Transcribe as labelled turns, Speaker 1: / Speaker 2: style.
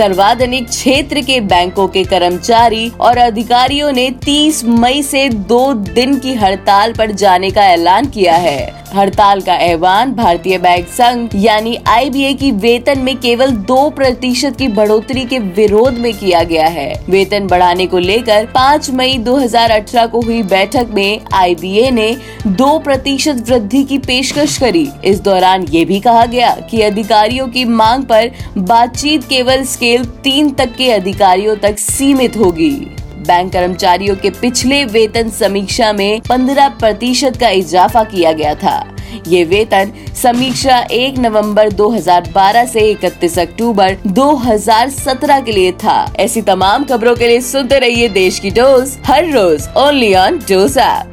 Speaker 1: सर्वाधिक क्षेत्र के बैंकों के कर्मचारी और अधिकारियों ने 30 मई से दो दिन की हड़ताल पर जाने का ऐलान किया है। हड़ताल का ऐवान भारतीय बैंक संघ यानी आईबीए की वेतन में केवल दो प्रतिशत की बढ़ोतरी के विरोध में किया गया है। वेतन बढ़ाने को लेकर 5 मई 2018 को हुई बैठक में आईबीए ने दो प्रतिशत वृद्धि की पेशकश करी। इस दौरान ये भी कहा गया कि अधिकारियों की मांग पर बातचीत केवल स्केल तीन तक के अधिकारियों तक सीमित होगी। बैंक कर्मचारियों के पिछले वेतन समीक्षा में 15 प्रतिशत का इजाफा किया गया था। ये वेतन समीक्षा 1 नवंबर 2012 से 31 अक्टूबर 2017 के लिए था। ऐसी तमाम खबरों के लिए सुनते रहिए देश की डोज, हर रोज ओनली ऑन डोज ऐप।